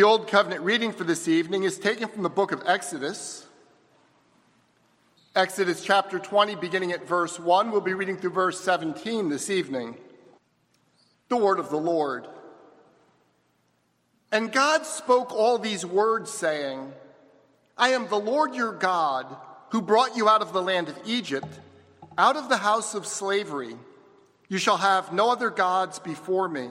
The Old Covenant reading for this evening is taken from the book of Exodus. Exodus chapter 20, beginning at verse 1. We'll be reading through verse 17 this evening. The word of the Lord. And God spoke all these words, saying, I am the Lord your God, who brought you out of the land of Egypt, out of the house of slavery. You shall have no other gods before me.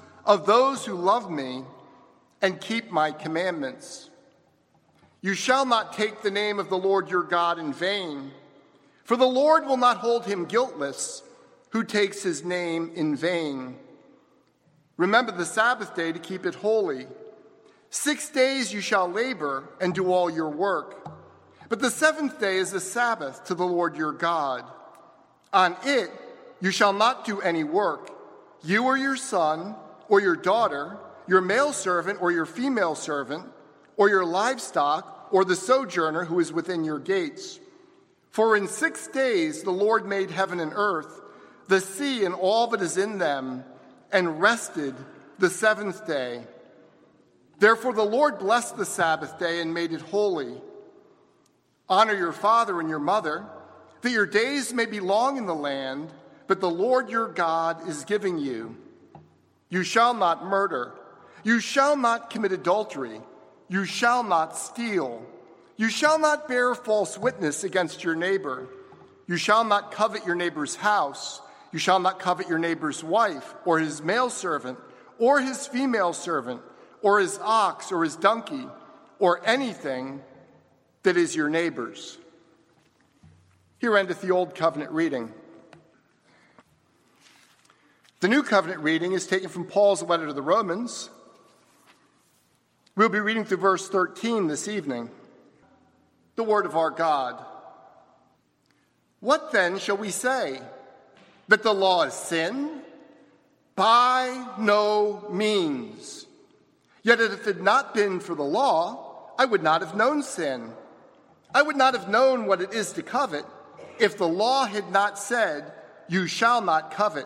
of those who love me and keep my commandments. You shall not take the name of the Lord your God in vain, for the Lord will not hold him guiltless who takes his name in vain. Remember the Sabbath day to keep it holy. Six days you shall labor and do all your work. But the seventh day is a Sabbath to the Lord your God. On it you shall not do any work, you or your son, or your daughter, your male servant or your female servant, or your livestock, or the sojourner who is within your gates. For in six days the Lord made heaven and earth, the sea and all that is in them, and rested the seventh day. Therefore the Lord blessed the Sabbath day and made it holy. Honor your father and your mother, that your days may be long in the land, but the Lord your God is giving you. You shall not murder. You shall not commit adultery. You shall not steal. You shall not bear false witness against your neighbor. You shall not covet your neighbor's house. You shall not covet your neighbor's wife, or his male servant, or his female servant, or his ox, or his donkey, or anything that is your neighbor's. Here endeth the Old Covenant reading. The New Covenant reading is taken from Paul's letter to the Romans. We'll be reading through verse 13 this evening. The Word of our God. What then shall we say? That the law is sin? By no means. Yet if it had not been for the law, I would not have known sin. I would not have known what it is to covet if the law had not said, You shall not covet.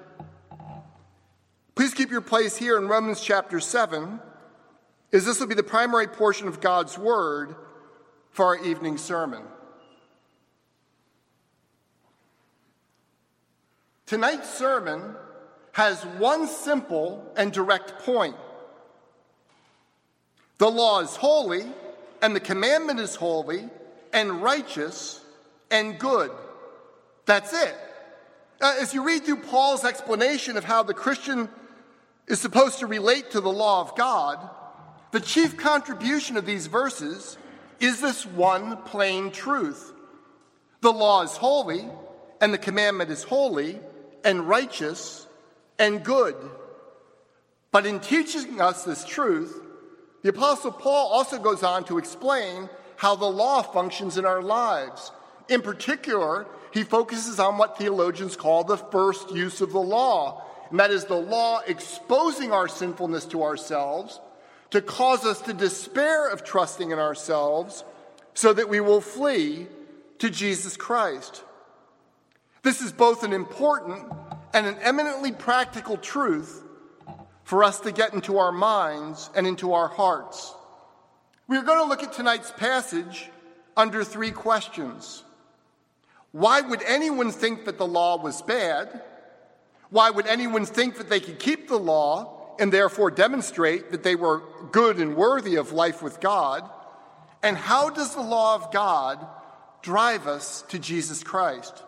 Please keep your place here in Romans chapter 7, as this will be the primary portion of God's Word for our evening sermon. Tonight's sermon has one simple and direct point. The law is holy, and the commandment is holy, and righteous, and good. That's it. Uh, as you read through Paul's explanation of how the Christian is supposed to relate to the law of God, the chief contribution of these verses is this one plain truth the law is holy, and the commandment is holy, and righteous, and good. But in teaching us this truth, the Apostle Paul also goes on to explain how the law functions in our lives. In particular, he focuses on what theologians call the first use of the law, and that is the law exposing our sinfulness to ourselves, to cause us to despair of trusting in ourselves so that we will flee to Jesus Christ. This is both an important and an eminently practical truth for us to get into our minds and into our hearts. We're going to look at tonight's passage under three questions. Why would anyone think that the law was bad? Why would anyone think that they could keep the law and therefore demonstrate that they were good and worthy of life with God? And how does the law of God drive us to Jesus Christ?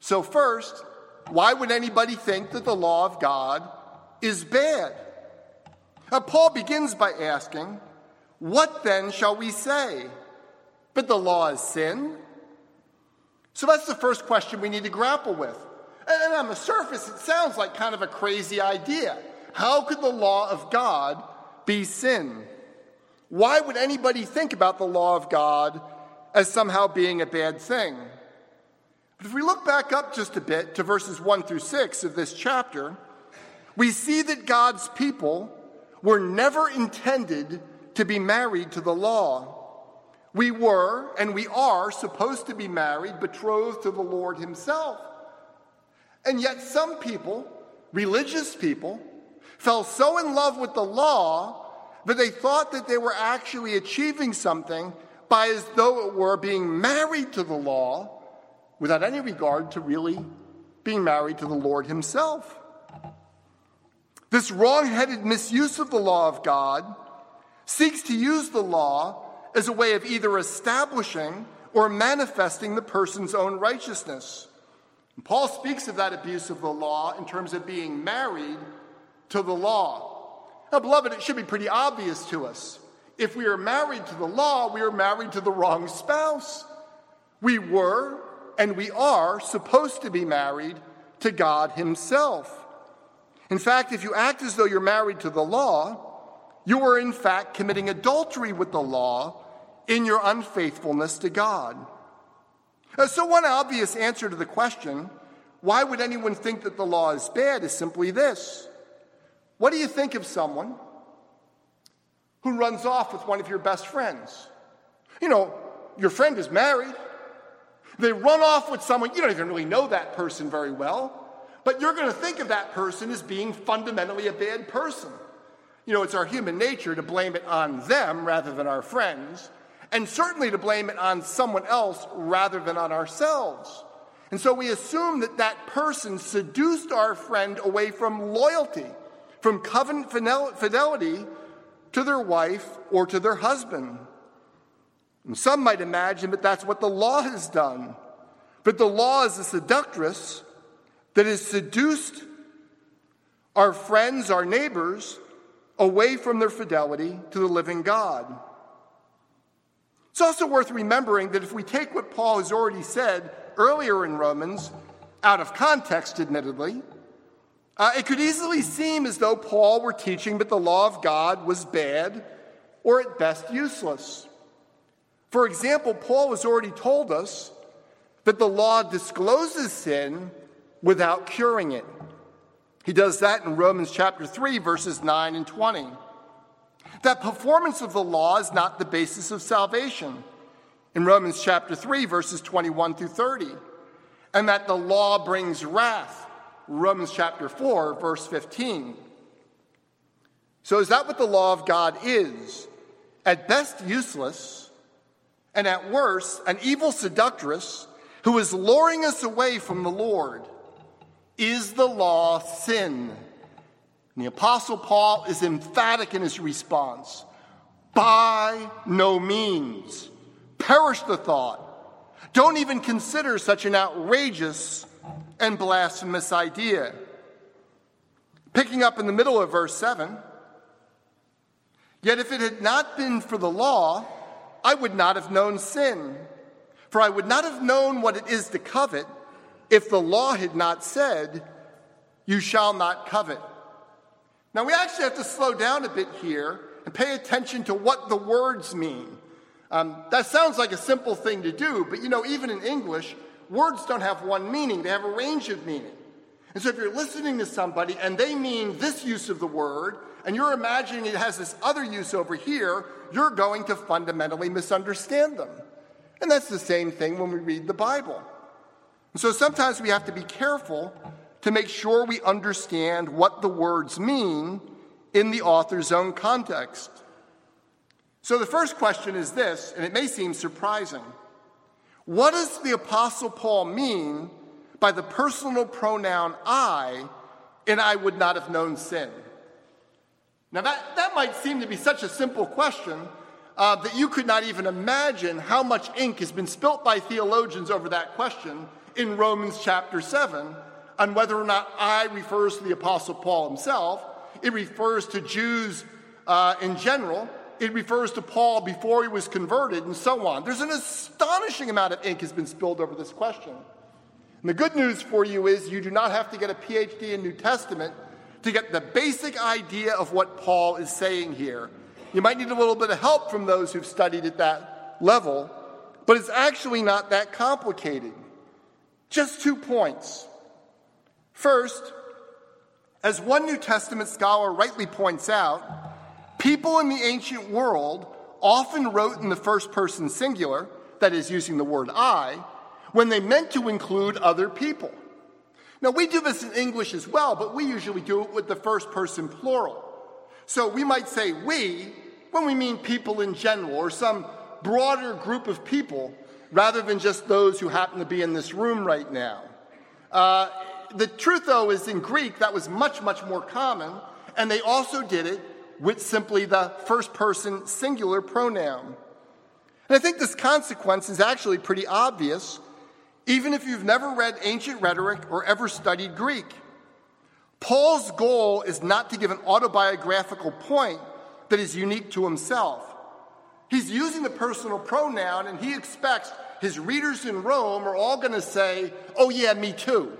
So, first, why would anybody think that the law of God is bad? Now, Paul begins by asking, What then shall we say? But the law is sin? So that's the first question we need to grapple with. And on the surface, it sounds like kind of a crazy idea. How could the law of God be sin? Why would anybody think about the law of God as somehow being a bad thing? But if we look back up just a bit to verses 1 through 6 of this chapter, we see that God's people were never intended to be married to the law. We were and we are supposed to be married, betrothed to the Lord Himself. And yet, some people, religious people, fell so in love with the law that they thought that they were actually achieving something by as though it were being married to the law without any regard to really being married to the Lord Himself. This wrong headed misuse of the law of God seeks to use the law as a way of either establishing or manifesting the person's own righteousness. And Paul speaks of that abuse of the law in terms of being married to the law. Now, beloved, it should be pretty obvious to us. If we are married to the law, we are married to the wrong spouse. We were and we are supposed to be married to God Himself. In fact, if you act as though you're married to the law, you are in fact committing adultery with the law in your unfaithfulness to God. Uh, so, one obvious answer to the question, why would anyone think that the law is bad, is simply this What do you think of someone who runs off with one of your best friends? You know, your friend is married, they run off with someone, you don't even really know that person very well, but you're going to think of that person as being fundamentally a bad person. You know, it's our human nature to blame it on them rather than our friends, and certainly to blame it on someone else rather than on ourselves. And so we assume that that person seduced our friend away from loyalty, from covenant fidelity to their wife or to their husband. And some might imagine that that's what the law has done. But the law is a seductress that has seduced our friends, our neighbors, away from their fidelity to the living God. It's also worth remembering that if we take what Paul has already said earlier in Romans, out of context, admittedly, uh, it could easily seem as though Paul were teaching that the law of God was bad or at best useless. For example, Paul has already told us that the law discloses sin without curing it. He does that in Romans chapter 3, verses 9 and 20. That performance of the law is not the basis of salvation in Romans chapter 3, verses 21 through 30. And that the law brings wrath, Romans chapter 4, verse 15. So, is that what the law of God is? At best, useless and at worst, an evil seductress who is luring us away from the Lord. Is the law sin? And the Apostle Paul is emphatic in his response by no means. Perish the thought. Don't even consider such an outrageous and blasphemous idea. Picking up in the middle of verse 7 Yet if it had not been for the law, I would not have known sin. For I would not have known what it is to covet if the law had not said, You shall not covet. Now, we actually have to slow down a bit here and pay attention to what the words mean. Um, that sounds like a simple thing to do, but you know, even in English, words don't have one meaning, they have a range of meaning. And so if you're listening to somebody and they mean this use of the word, and you're imagining it has this other use over here, you're going to fundamentally misunderstand them. And that's the same thing when we read the Bible. And so sometimes we have to be careful to make sure we understand what the words mean in the author's own context. So the first question is this, and it may seem surprising. What does the Apostle Paul mean by the personal pronoun I, and I would not have known sin? Now, that, that might seem to be such a simple question uh, that you could not even imagine how much ink has been spilt by theologians over that question in Romans chapter 7 on whether or not I refers to the Apostle Paul himself. It refers to Jews uh, in general. It refers to Paul before he was converted, and so on. There's an astonishing amount of ink has been spilled over this question. And the good news for you is you do not have to get a PhD in New Testament to get the basic idea of what Paul is saying here. You might need a little bit of help from those who've studied at that level, but it's actually not that complicated. Just two points. First, as one New Testament scholar rightly points out, people in the ancient world often wrote in the first person singular, that is, using the word I, when they meant to include other people. Now, we do this in English as well, but we usually do it with the first person plural. So we might say we when we mean people in general or some broader group of people rather than just those who happen to be in this room right now. Uh, the truth, though, is in Greek that was much, much more common, and they also did it with simply the first person singular pronoun. And I think this consequence is actually pretty obvious even if you've never read ancient rhetoric or ever studied Greek. Paul's goal is not to give an autobiographical point that is unique to himself. He's using the personal pronoun, and he expects his readers in Rome are all going to say, Oh, yeah, me too.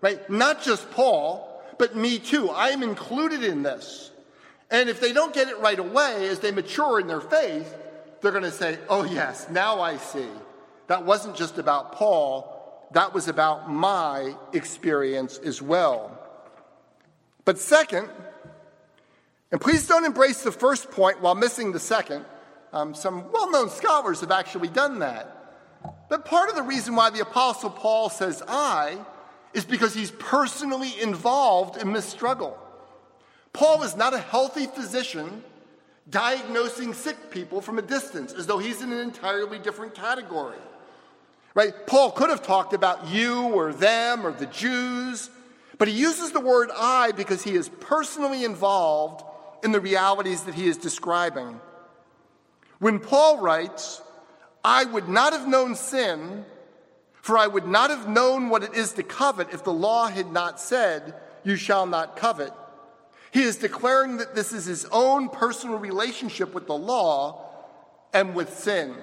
Right? Not just Paul, but me too. I am included in this. And if they don't get it right away, as they mature in their faith, they're going to say, Oh, yes, now I see that wasn't just about Paul, that was about my experience as well. But second, and please don't embrace the first point while missing the second. Um, some well known scholars have actually done that. But part of the reason why the Apostle Paul says I is because he's personally involved in this struggle. Paul is not a healthy physician diagnosing sick people from a distance as though he's in an entirely different category. Right? Paul could have talked about you or them or the Jews, but he uses the word I because he is personally involved in the realities that he is describing. When Paul writes, I would not have known sin, for I would not have known what it is to covet if the law had not said, You shall not covet. He is declaring that this is his own personal relationship with the law and with sin.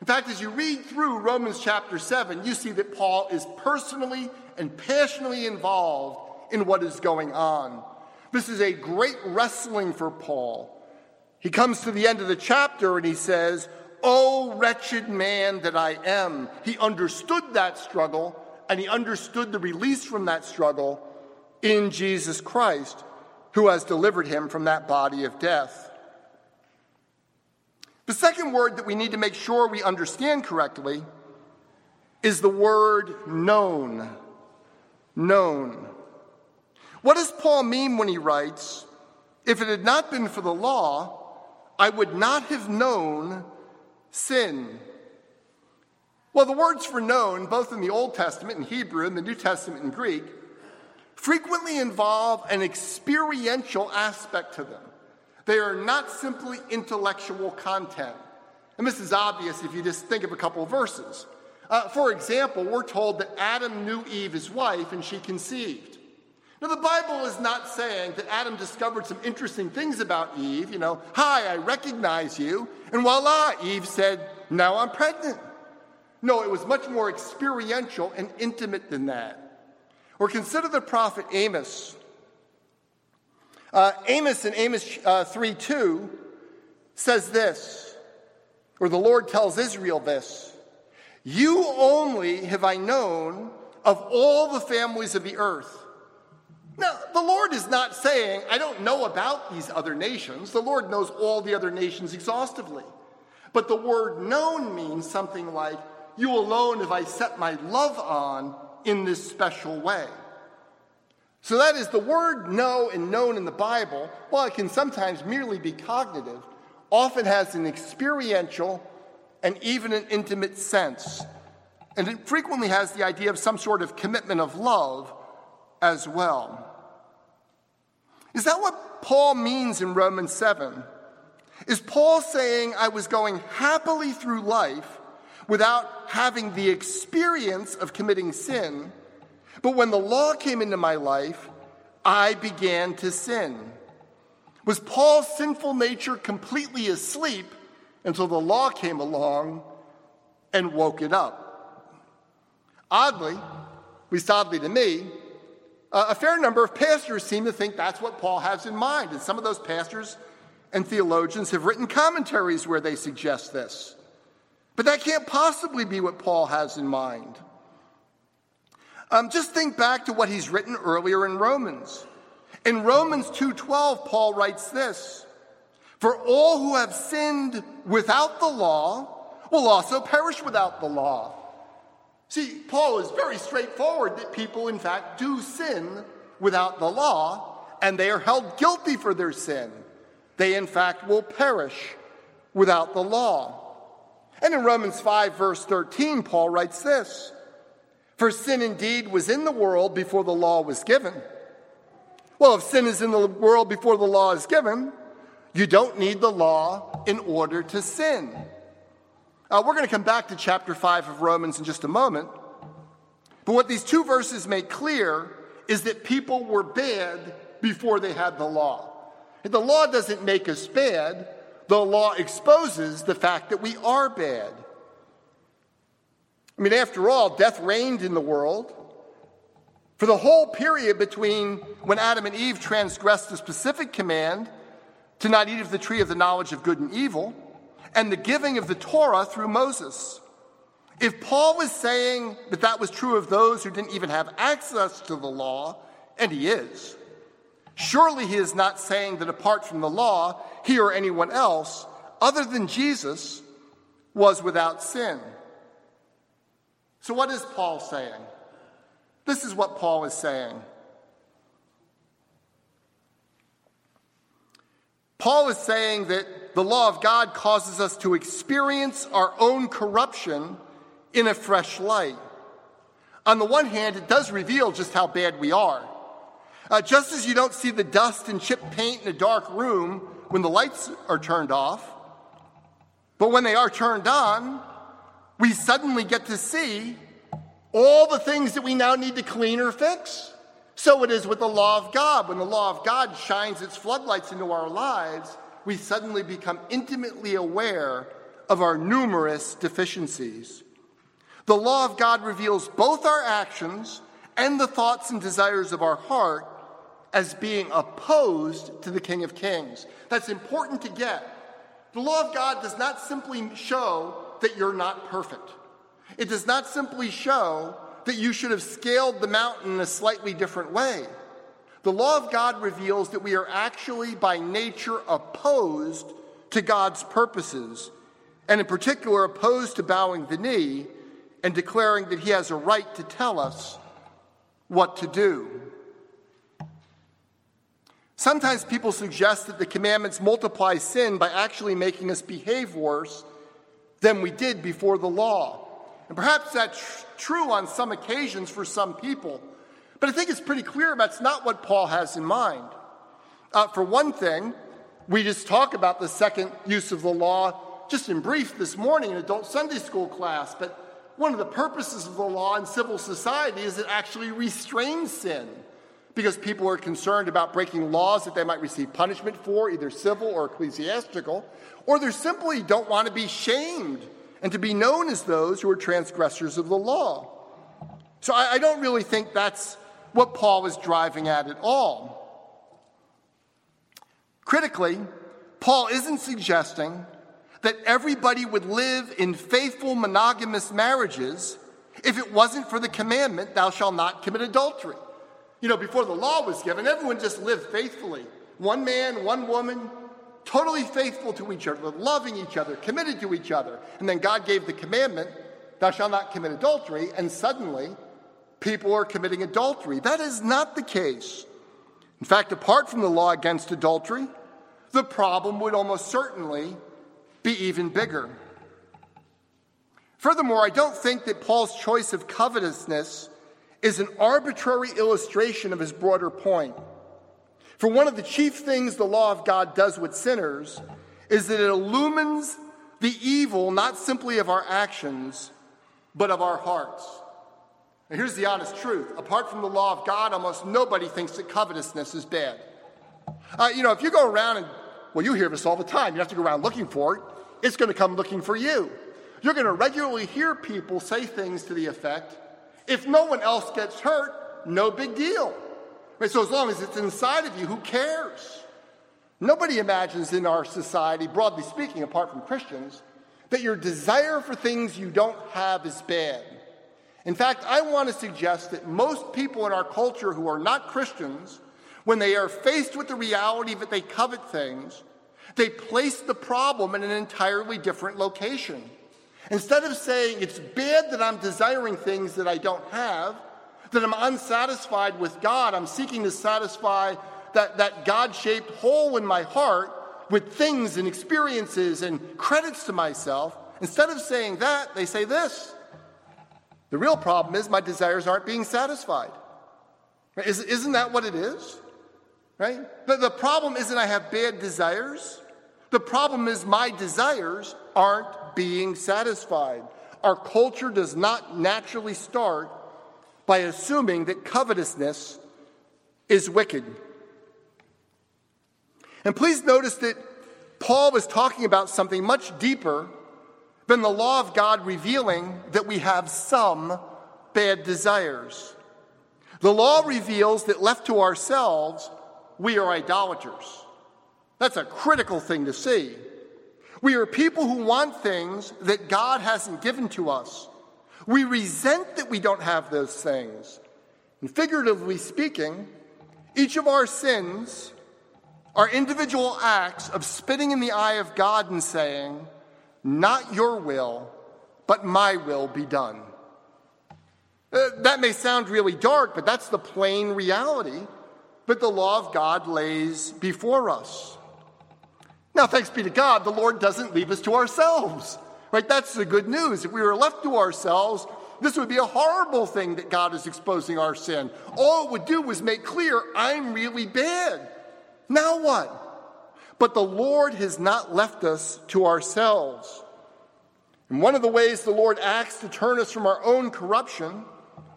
In fact, as you read through Romans chapter 7, you see that Paul is personally and passionately involved in what is going on. This is a great wrestling for Paul. He comes to the end of the chapter and he says, Oh, wretched man that I am. He understood that struggle and he understood the release from that struggle in Jesus Christ, who has delivered him from that body of death. The second word that we need to make sure we understand correctly is the word known. Known. What does Paul mean when he writes, If it had not been for the law, I would not have known sin? Well, the words for known, both in the Old Testament in Hebrew and the New Testament in Greek, frequently involve an experiential aspect to them. They are not simply intellectual content. And this is obvious if you just think of a couple of verses. Uh, for example, we're told that Adam knew Eve, his wife, and she conceived. Now, the Bible is not saying that Adam discovered some interesting things about Eve, you know, hi, I recognize you, and voila, Eve said, now I'm pregnant. No, it was much more experiential and intimate than that. Or consider the prophet Amos. Uh, Amos in Amos uh, 3 2 says this, or the Lord tells Israel this You only have I known of all the families of the earth. The Lord is not saying, I don't know about these other nations. The Lord knows all the other nations exhaustively. But the word known means something like, You alone have I set my love on in this special way. So that is the word know and known in the Bible, while it can sometimes merely be cognitive, often has an experiential and even an intimate sense. And it frequently has the idea of some sort of commitment of love as well. Is that what Paul means in Romans 7? Is Paul saying I was going happily through life without having the experience of committing sin, but when the law came into my life, I began to sin? Was Paul's sinful nature completely asleep until the law came along and woke it up? Oddly, at least oddly to me, a fair number of pastors seem to think that's what Paul has in mind. And some of those pastors and theologians have written commentaries where they suggest this. But that can't possibly be what Paul has in mind. Um, just think back to what he's written earlier in Romans. In Romans 2:12, Paul writes this: "For all who have sinned without the law will also perish without the law." See, Paul is very straightforward that people, in fact, do sin without the law, and they are held guilty for their sin. They, in fact, will perish without the law. And in Romans 5, verse 13, Paul writes this For sin indeed was in the world before the law was given. Well, if sin is in the world before the law is given, you don't need the law in order to sin. Uh, we're going to come back to chapter 5 of Romans in just a moment. But what these two verses make clear is that people were bad before they had the law. And the law doesn't make us bad, the law exposes the fact that we are bad. I mean, after all, death reigned in the world. For the whole period between when Adam and Eve transgressed a specific command to not eat of the tree of the knowledge of good and evil, and the giving of the Torah through Moses. If Paul was saying that that was true of those who didn't even have access to the law, and he is, surely he is not saying that apart from the law, he or anyone else, other than Jesus, was without sin. So, what is Paul saying? This is what Paul is saying. Paul is saying that the law of God causes us to experience our own corruption in a fresh light. On the one hand, it does reveal just how bad we are. Uh, just as you don't see the dust and chipped paint in a dark room when the lights are turned off, but when they are turned on, we suddenly get to see all the things that we now need to clean or fix. So it is with the law of God. When the law of God shines its floodlights into our lives, we suddenly become intimately aware of our numerous deficiencies. The law of God reveals both our actions and the thoughts and desires of our heart as being opposed to the King of Kings. That's important to get. The law of God does not simply show that you're not perfect, it does not simply show that you should have scaled the mountain in a slightly different way. The law of God reveals that we are actually by nature opposed to God's purposes, and in particular, opposed to bowing the knee and declaring that He has a right to tell us what to do. Sometimes people suggest that the commandments multiply sin by actually making us behave worse than we did before the law. And perhaps that's true on some occasions for some people. But I think it's pretty clear that's not what Paul has in mind. Uh, for one thing, we just talk about the second use of the law just in brief this morning in adult Sunday school class. But one of the purposes of the law in civil society is it actually restrains sin because people are concerned about breaking laws that they might receive punishment for, either civil or ecclesiastical, or they simply don't want to be shamed and to be known as those who are transgressors of the law. So I, I don't really think that's what Paul is driving at at all. Critically, Paul isn't suggesting that everybody would live in faithful monogamous marriages if it wasn't for the commandment, thou shalt not commit adultery. You know, before the law was given, everyone just lived faithfully. One man, one woman, totally faithful to each other, loving each other, committed to each other. And then God gave the commandment, Thou shalt not commit adultery, and suddenly people are committing adultery. That is not the case. In fact, apart from the law against adultery, the problem would almost certainly be even bigger. Furthermore, I don't think that Paul's choice of covetousness is an arbitrary illustration of his broader point. For one of the chief things the law of God does with sinners is that it illumines the evil not simply of our actions, but of our hearts. And here's the honest truth apart from the law of God, almost nobody thinks that covetousness is bad. Uh, you know, if you go around and, well, you hear this all the time, you have to go around looking for it, it's going to come looking for you. You're going to regularly hear people say things to the effect if no one else gets hurt, no big deal. Right? So as long as it's inside of you, who cares? Nobody imagines in our society, broadly speaking, apart from Christians, that your desire for things you don't have is bad. In fact, I want to suggest that most people in our culture who are not Christians, when they are faced with the reality that they covet things, they place the problem in an entirely different location. Instead of saying, it's bad that I'm desiring things that I don't have, that I'm unsatisfied with God, I'm seeking to satisfy that, that God shaped hole in my heart with things and experiences and credits to myself. Instead of saying that, they say this. The real problem is my desires aren't being satisfied. Isn't that what it is? Right? The, the problem isn't I have bad desires. The problem is my desires aren't being satisfied. Our culture does not naturally start by assuming that covetousness is wicked. And please notice that Paul was talking about something much deeper than the law of God revealing that we have some bad desires. The law reveals that left to ourselves, we are idolaters. That's a critical thing to see. We are people who want things that God hasn't given to us. We resent that we don't have those things. And figuratively speaking, each of our sins are individual acts of spitting in the eye of God and saying, Not your will, but my will be done. Uh, that may sound really dark, but that's the plain reality that the law of God lays before us. Now, thanks be to God, the Lord doesn't leave us to ourselves. Right? That's the good news. If we were left to ourselves, this would be a horrible thing that God is exposing our sin. All it would do was make clear, I'm really bad. Now what? But the Lord has not left us to ourselves. And one of the ways the Lord acts to turn us from our own corruption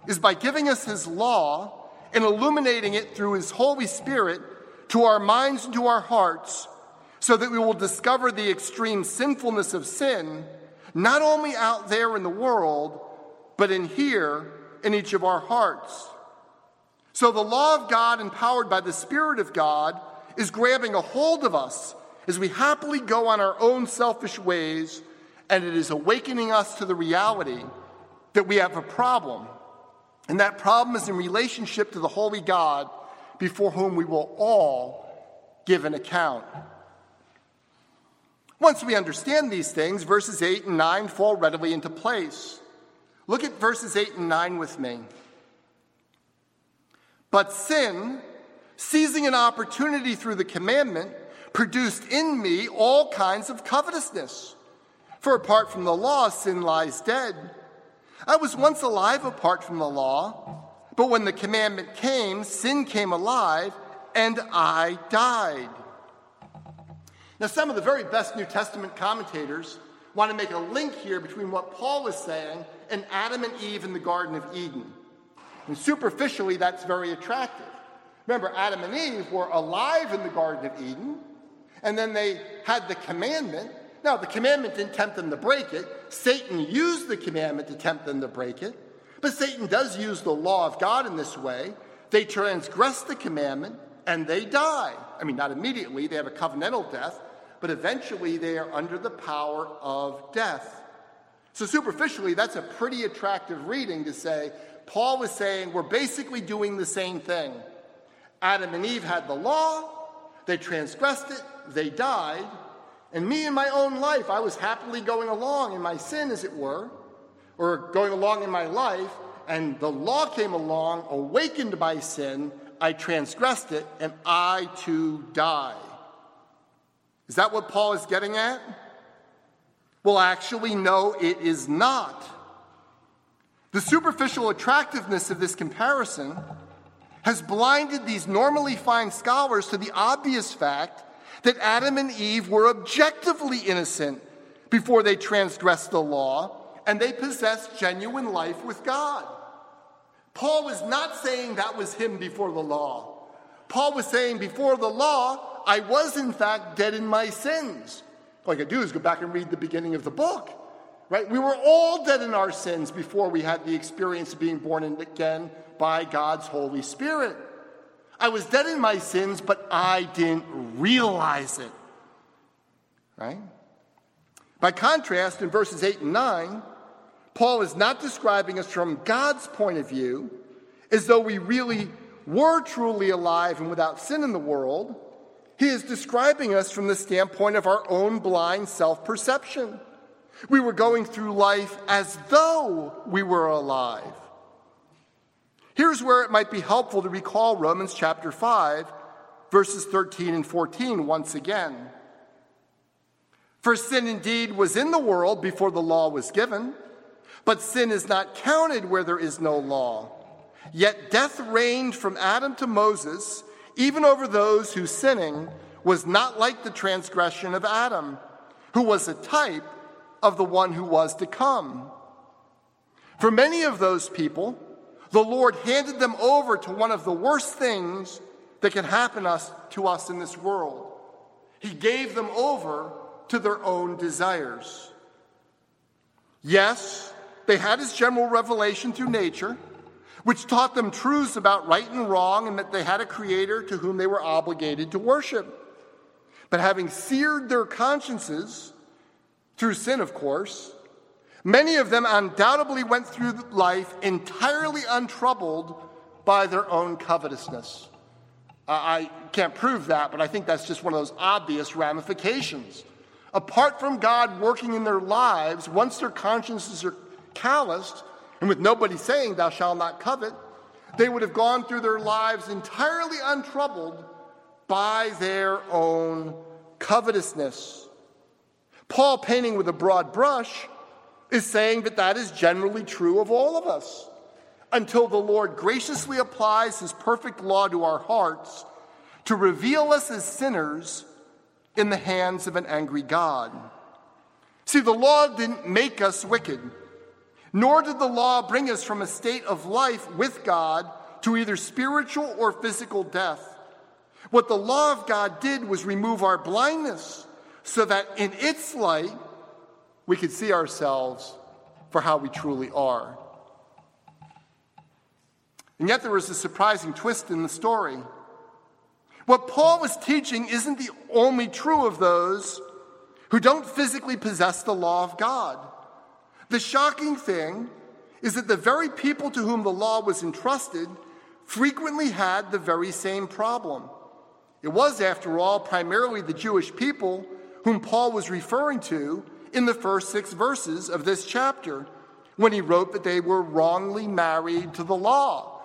is by giving us His law and illuminating it through His Holy Spirit to our minds and to our hearts so that we will discover the extreme sinfulness of sin, not only out there in the world, but in here in each of our hearts. So the law of God, empowered by the Spirit of God, is grabbing a hold of us as we happily go on our own selfish ways, and it is awakening us to the reality that we have a problem. And that problem is in relationship to the Holy God before whom we will all give an account. Once we understand these things, verses 8 and 9 fall readily into place. Look at verses 8 and 9 with me. But sin, seizing an opportunity through the commandment, produced in me all kinds of covetousness. For apart from the law, sin lies dead. I was once alive apart from the law, but when the commandment came, sin came alive, and I died. Now, some of the very best New Testament commentators want to make a link here between what Paul is saying and Adam and Eve in the Garden of Eden. And superficially, that's very attractive. Remember, Adam and Eve were alive in the Garden of Eden, and then they had the commandment. Now, the commandment didn't tempt them to break it. Satan used the commandment to tempt them to break it. But Satan does use the law of God in this way. They transgress the commandment and they die. I mean, not immediately, they have a covenantal death, but eventually they are under the power of death. So, superficially, that's a pretty attractive reading to say Paul was saying we're basically doing the same thing. Adam and Eve had the law, they transgressed it, they died. And me in my own life, I was happily going along in my sin, as it were, or going along in my life, and the law came along, awakened by sin, I transgressed it, and I too die. Is that what Paul is getting at? Well, actually, no, it is not. The superficial attractiveness of this comparison has blinded these normally fine scholars to the obvious fact that Adam and Eve were objectively innocent before they transgressed the law and they possessed genuine life with God. Paul was not saying that was him before the law. Paul was saying, before the law, I was in fact dead in my sins. All I could do is go back and read the beginning of the book, right? We were all dead in our sins before we had the experience of being born again by God's Holy Spirit. I was dead in my sins, but I didn't realize it. Right? By contrast, in verses 8 and 9, Paul is not describing us from God's point of view as though we really were truly alive and without sin in the world. He is describing us from the standpoint of our own blind self perception. We were going through life as though we were alive. Here's where it might be helpful to recall Romans chapter 5, verses 13 and 14 once again. For sin indeed was in the world before the law was given, but sin is not counted where there is no law. Yet death reigned from Adam to Moses, even over those whose sinning was not like the transgression of Adam, who was a type of the one who was to come. For many of those people, the Lord handed them over to one of the worst things that can happen us, to us in this world. He gave them over to their own desires. Yes, they had his general revelation through nature, which taught them truths about right and wrong and that they had a creator to whom they were obligated to worship. But having seared their consciences, through sin, of course, Many of them undoubtedly went through life entirely untroubled by their own covetousness. I can't prove that, but I think that's just one of those obvious ramifications. Apart from God working in their lives, once their consciences are calloused, and with nobody saying, Thou shalt not covet, they would have gone through their lives entirely untroubled by their own covetousness. Paul, painting with a broad brush, is saying that that is generally true of all of us until the Lord graciously applies his perfect law to our hearts to reveal us as sinners in the hands of an angry God. See, the law didn't make us wicked, nor did the law bring us from a state of life with God to either spiritual or physical death. What the law of God did was remove our blindness so that in its light, we could see ourselves for how we truly are. And yet, there was a surprising twist in the story. What Paul was teaching isn't the only true of those who don't physically possess the law of God. The shocking thing is that the very people to whom the law was entrusted frequently had the very same problem. It was, after all, primarily the Jewish people whom Paul was referring to in the first six verses of this chapter when he wrote that they were wrongly married to the law.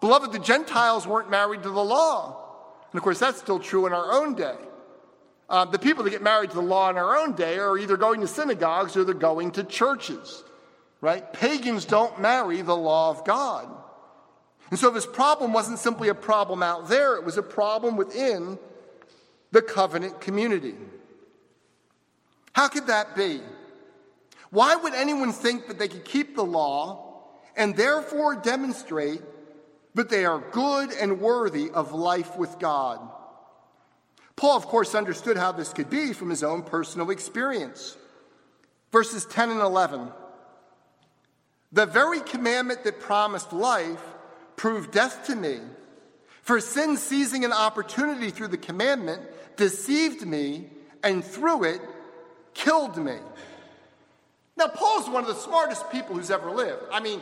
Beloved, the Gentiles weren't married to the law. And of course, that's still true in our own day. Uh, the people that get married to the law in our own day are either going to synagogues or they're going to churches, right? Pagans don't marry the law of God. And so this problem wasn't simply a problem out there, it was a problem within the covenant community. How could that be? Why would anyone think that they could keep the law and therefore demonstrate that they are good and worthy of life with God? Paul, of course, understood how this could be from his own personal experience. Verses 10 and 11. The very commandment that promised life proved death to me. For sin, seizing an opportunity through the commandment, deceived me, and through it, killed me. Now, Paul's one of the smartest people who's ever lived. I mean,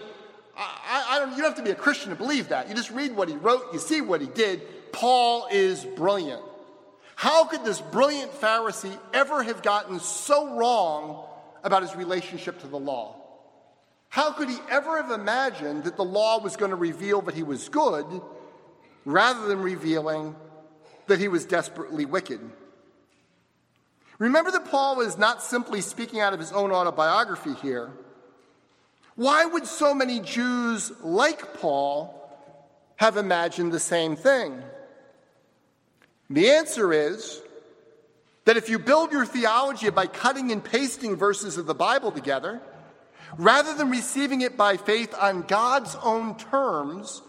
I, I don't, you don't have to be a Christian to believe that. You just read what he wrote, you see what he did. Paul is brilliant. How could this brilliant Pharisee ever have gotten so wrong about his relationship to the law? How could he ever have imagined that the law was going to reveal that he was good rather than revealing that he was desperately wicked? Remember that Paul was not simply speaking out of his own autobiography here. Why would so many Jews like Paul have imagined the same thing? The answer is that if you build your theology by cutting and pasting verses of the Bible together, rather than receiving it by faith on God's own terms,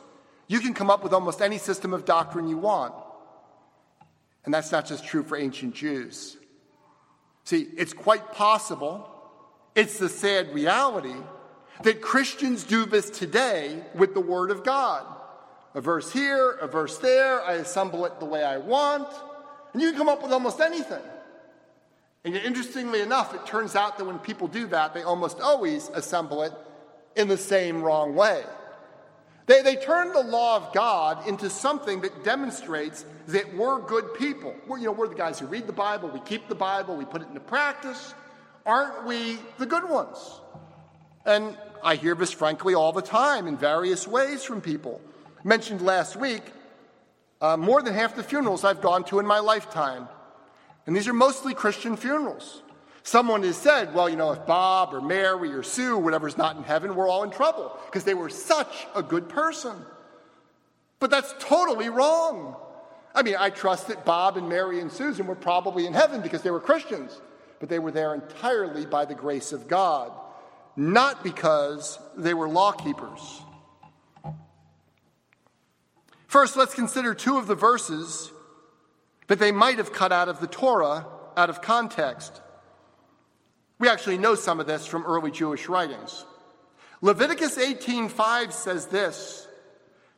you can come up with almost any system of doctrine you want. And that's not just true for ancient Jews. See, it's quite possible, it's the sad reality that Christians do this today with the Word of God. A verse here, a verse there, I assemble it the way I want, and you can come up with almost anything. And interestingly enough, it turns out that when people do that, they almost always assemble it in the same wrong way. They, they turn the law of God into something that demonstrates that we're good people. We're, you know, we're the guys who read the Bible, we keep the Bible, we put it into practice. Aren't we the good ones? And I hear this, frankly, all the time in various ways from people. Mentioned last week, uh, more than half the funerals I've gone to in my lifetime. And these are mostly Christian funerals. Someone has said, well, you know, if Bob or Mary or Sue, whatever's not in heaven, we're all in trouble because they were such a good person. But that's totally wrong. I mean, I trust that Bob and Mary and Susan were probably in heaven because they were Christians, but they were there entirely by the grace of God not because they were law keepers. First, let's consider two of the verses that they might have cut out of the Torah out of context. We actually know some of this from early Jewish writings. Leviticus 18:5 says this: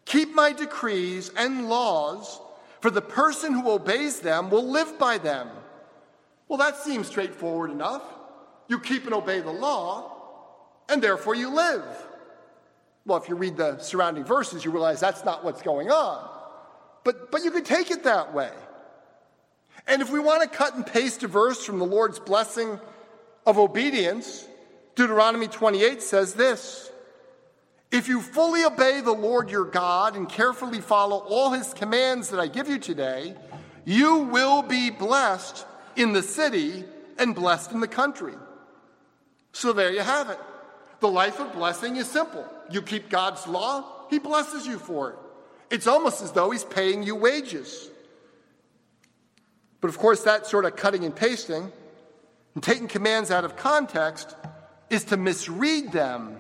"Keep my decrees and laws, for the person who obeys them will live by them." Well, that seems straightforward enough. You keep and obey the law, and therefore you live. Well, if you read the surrounding verses, you realize that's not what's going on. But, but you could take it that way. And if we want to cut and paste a verse from the Lord's blessing of obedience, Deuteronomy 28 says this If you fully obey the Lord your God and carefully follow all his commands that I give you today, you will be blessed in the city and blessed in the country. So there you have it. The life of blessing is simple. You keep God's law, He blesses you for it. It's almost as though He's paying you wages. But of course, that sort of cutting and pasting and taking commands out of context is to misread them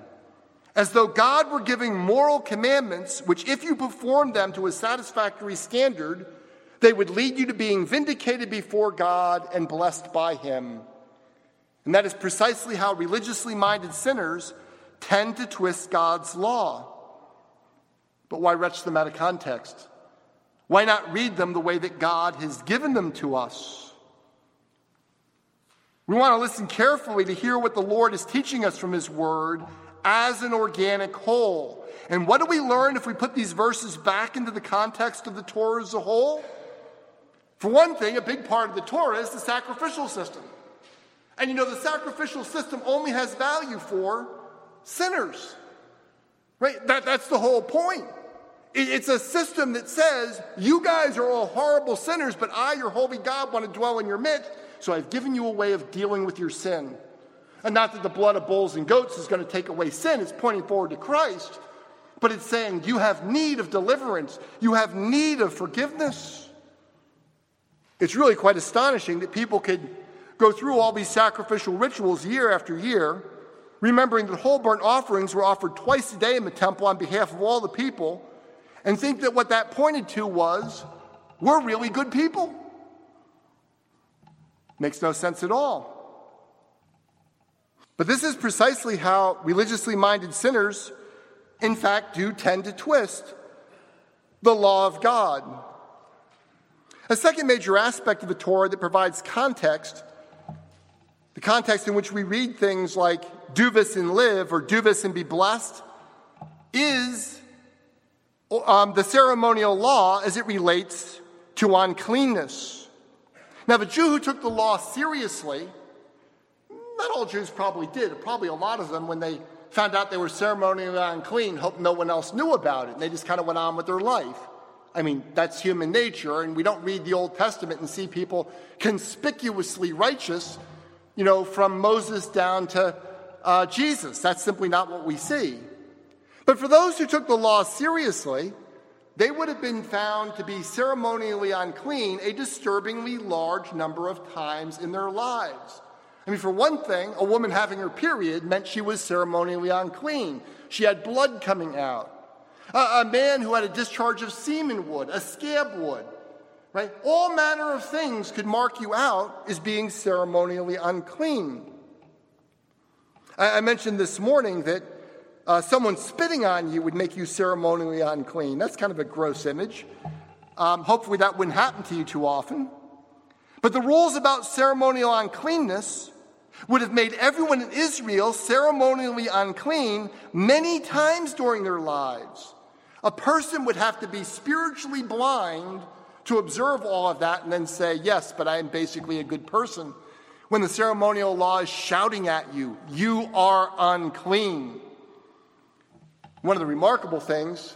as though God were giving moral commandments which, if you perform them to a satisfactory standard, they would lead you to being vindicated before God and blessed by Him. And that is precisely how religiously minded sinners tend to twist God's law. But why wrench them out of context? Why not read them the way that God has given them to us? We want to listen carefully to hear what the Lord is teaching us from His Word as an organic whole. And what do we learn if we put these verses back into the context of the Torah as a whole? For one thing, a big part of the Torah is the sacrificial system. And you know, the sacrificial system only has value for sinners. Right? That, that's the whole point. It, it's a system that says, you guys are all horrible sinners, but I, your holy God, want to dwell in your midst, so I've given you a way of dealing with your sin. And not that the blood of bulls and goats is going to take away sin, it's pointing forward to Christ, but it's saying you have need of deliverance, you have need of forgiveness. It's really quite astonishing that people could go through all these sacrificial rituals year after year, remembering that whole burnt offerings were offered twice a day in the temple on behalf of all the people, and think that what that pointed to was we're really good people. Makes no sense at all. But this is precisely how religiously minded sinners, in fact, do tend to twist the law of God. A second major aspect of the Torah that provides context the context in which we read things like do this and live or do this and be blessed is um, the ceremonial law as it relates to uncleanness. Now, the Jew who took the law seriously, not all Jews probably did, probably a lot of them, when they found out they were ceremonially unclean, hoped no one else knew about it, and they just kind of went on with their life. I mean, that's human nature, and we don't read the Old Testament and see people conspicuously righteous, you know, from Moses down to uh, Jesus. That's simply not what we see. But for those who took the law seriously, they would have been found to be ceremonially unclean a disturbingly large number of times in their lives. I mean, for one thing, a woman having her period meant she was ceremonially unclean. She had blood coming out. A, a man who had a discharge of semen would, a scab would, right? All manner of things could mark you out as being ceremonially unclean. I, I mentioned this morning that uh, someone spitting on you would make you ceremonially unclean. That's kind of a gross image. Um, hopefully, that wouldn't happen to you too often. But the rules about ceremonial uncleanness would have made everyone in Israel ceremonially unclean many times during their lives. A person would have to be spiritually blind to observe all of that and then say, Yes, but I am basically a good person. When the ceremonial law is shouting at you, You are unclean. One of the remarkable things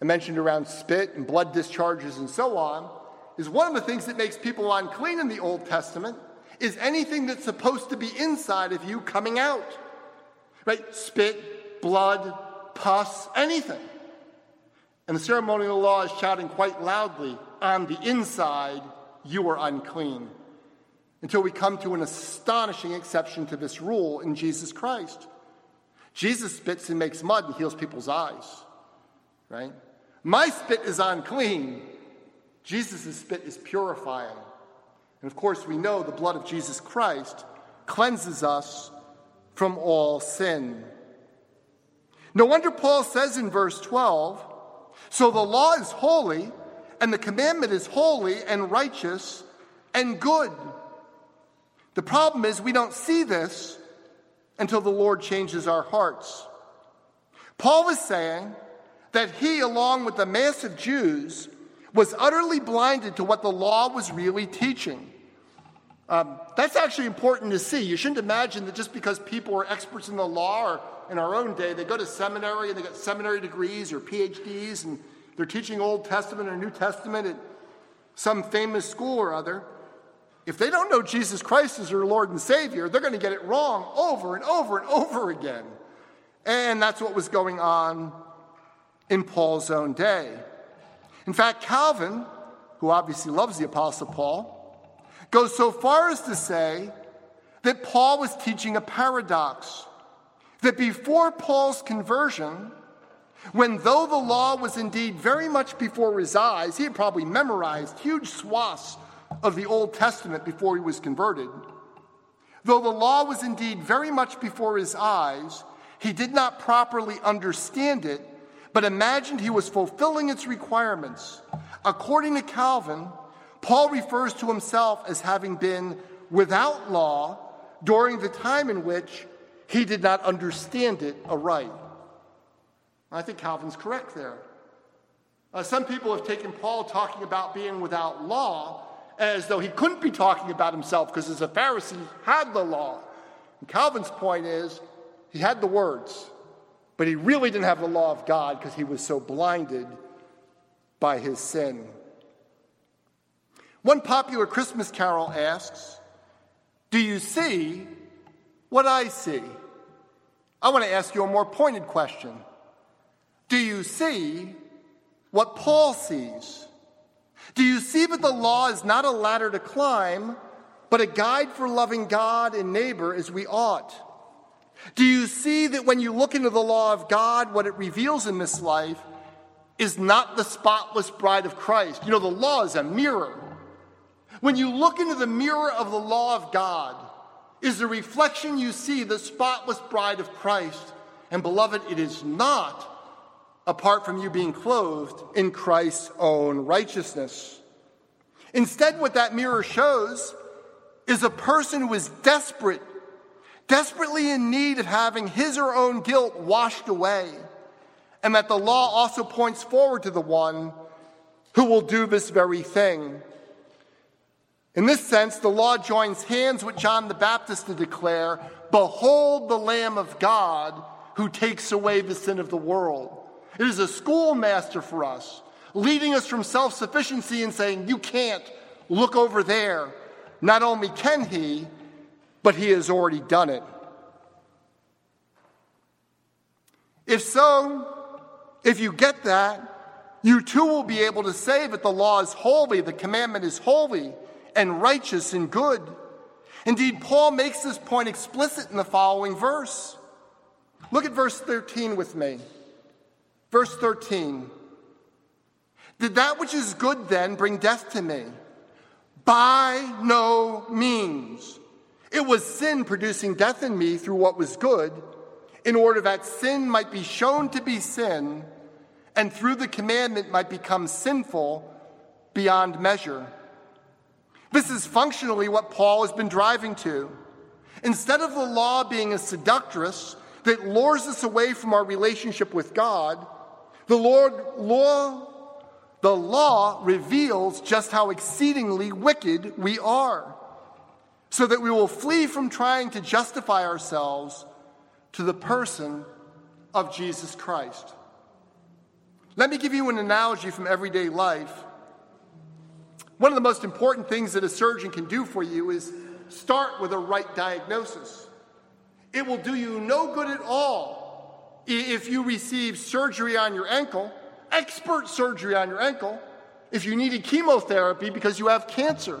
I mentioned around spit and blood discharges and so on is one of the things that makes people unclean in the Old Testament is anything that's supposed to be inside of you coming out. Right? Spit, blood, pus, anything. And the ceremonial law is shouting quite loudly on the inside, you are unclean. Until we come to an astonishing exception to this rule in Jesus Christ. Jesus spits and makes mud and heals people's eyes, right? My spit is unclean. Jesus' spit is purifying. And of course, we know the blood of Jesus Christ cleanses us from all sin. No wonder Paul says in verse 12 so the law is holy, and the commandment is holy and righteous and good. The problem is we don't see this until the Lord changes our hearts. Paul was saying that he, along with the mass of Jews, was utterly blinded to what the law was really teaching. Um, that's actually important to see. You shouldn't imagine that just because people are experts in the law or in our own day, they go to seminary and they get seminary degrees or PhDs and they're teaching Old Testament or New Testament at some famous school or other. If they don't know Jesus Christ as their Lord and Savior, they're going to get it wrong over and over and over again. And that's what was going on in Paul's own day. In fact, Calvin, who obviously loves the Apostle Paul, goes so far as to say that Paul was teaching a paradox. That before Paul's conversion, when though the law was indeed very much before his eyes, he had probably memorized huge swaths of the Old Testament before he was converted. Though the law was indeed very much before his eyes, he did not properly understand it, but imagined he was fulfilling its requirements. According to Calvin, Paul refers to himself as having been without law during the time in which he did not understand it aright. I think Calvin's correct there. Uh, some people have taken Paul talking about being without law as though he couldn't be talking about himself because as a Pharisee he had the law. And Calvin's point is he had the words, but he really didn't have the law of God because he was so blinded by his sin. One popular Christmas carol asks, Do you see what I see? I want to ask you a more pointed question. Do you see what Paul sees? Do you see that the law is not a ladder to climb, but a guide for loving God and neighbor as we ought? Do you see that when you look into the law of God, what it reveals in this life is not the spotless bride of Christ? You know, the law is a mirror. When you look into the mirror of the law of God, is the reflection you see the spotless bride of Christ. And beloved, it is not apart from you being clothed in Christ's own righteousness. Instead, what that mirror shows is a person who is desperate, desperately in need of having his or own guilt washed away. and that the law also points forward to the one who will do this very thing. In this sense, the law joins hands with John the Baptist to declare, Behold the Lamb of God who takes away the sin of the world. It is a schoolmaster for us, leading us from self sufficiency and saying, You can't, look over there. Not only can he, but he has already done it. If so, if you get that, you too will be able to say that the law is holy, the commandment is holy and righteous and good. Indeed, Paul makes this point explicit in the following verse. Look at verse 13 with me. Verse 13. Did that which is good then bring death to me? By no means. It was sin producing death in me through what was good, in order that sin might be shown to be sin, and through the commandment might become sinful beyond measure. This is functionally what Paul has been driving to. Instead of the law being a seductress that lures us away from our relationship with God, the Lord law the law reveals just how exceedingly wicked we are, so that we will flee from trying to justify ourselves to the person of Jesus Christ. Let me give you an analogy from everyday life one of the most important things that a surgeon can do for you is start with a right diagnosis. It will do you no good at all if you receive surgery on your ankle, expert surgery on your ankle, if you needed chemotherapy because you have cancer.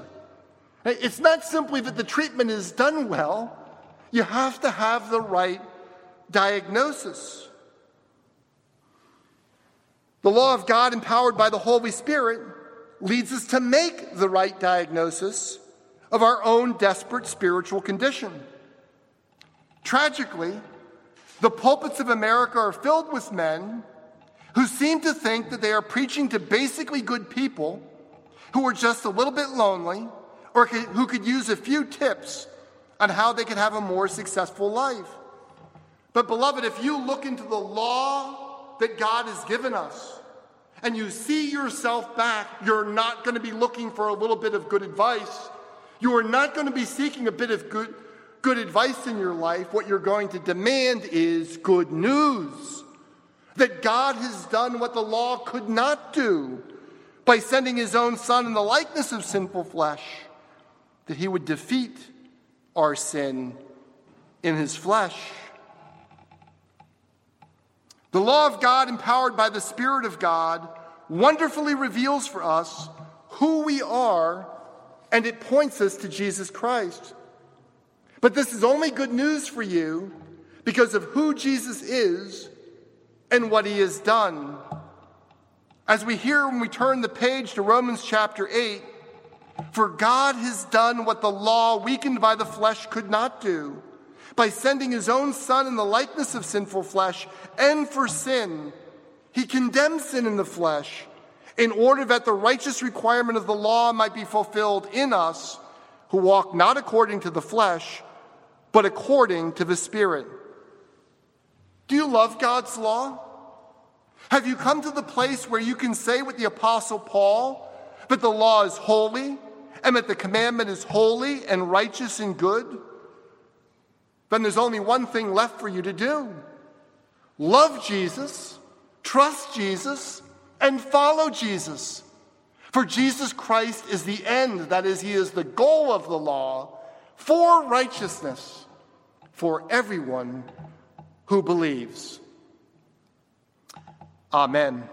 It's not simply that the treatment is done well, you have to have the right diagnosis. The law of God, empowered by the Holy Spirit, leads us to make the right diagnosis of our own desperate spiritual condition. Tragically, the pulpits of America are filled with men who seem to think that they are preaching to basically good people who are just a little bit lonely or who could use a few tips on how they could have a more successful life. But, beloved, if you look into the law that God has given us, and you see yourself back, you're not going to be looking for a little bit of good advice. You are not going to be seeking a bit of good, good advice in your life. What you're going to demand is good news that God has done what the law could not do by sending his own Son in the likeness of sinful flesh, that he would defeat our sin in his flesh. The law of God, empowered by the Spirit of God, wonderfully reveals for us who we are and it points us to Jesus Christ. But this is only good news for you because of who Jesus is and what he has done. As we hear when we turn the page to Romans chapter 8, for God has done what the law, weakened by the flesh, could not do by sending his own Son in the likeness of sinful flesh, and for sin, he condemned sin in the flesh, in order that the righteous requirement of the law might be fulfilled in us who walk not according to the flesh, but according to the Spirit. Do you love God's law? Have you come to the place where you can say with the Apostle Paul that the law is holy and that the commandment is holy and righteous and good? then there's only one thing left for you to do love Jesus, trust Jesus, and follow Jesus. For Jesus Christ is the end, that is, He is the goal of the law for righteousness for everyone who believes. Amen.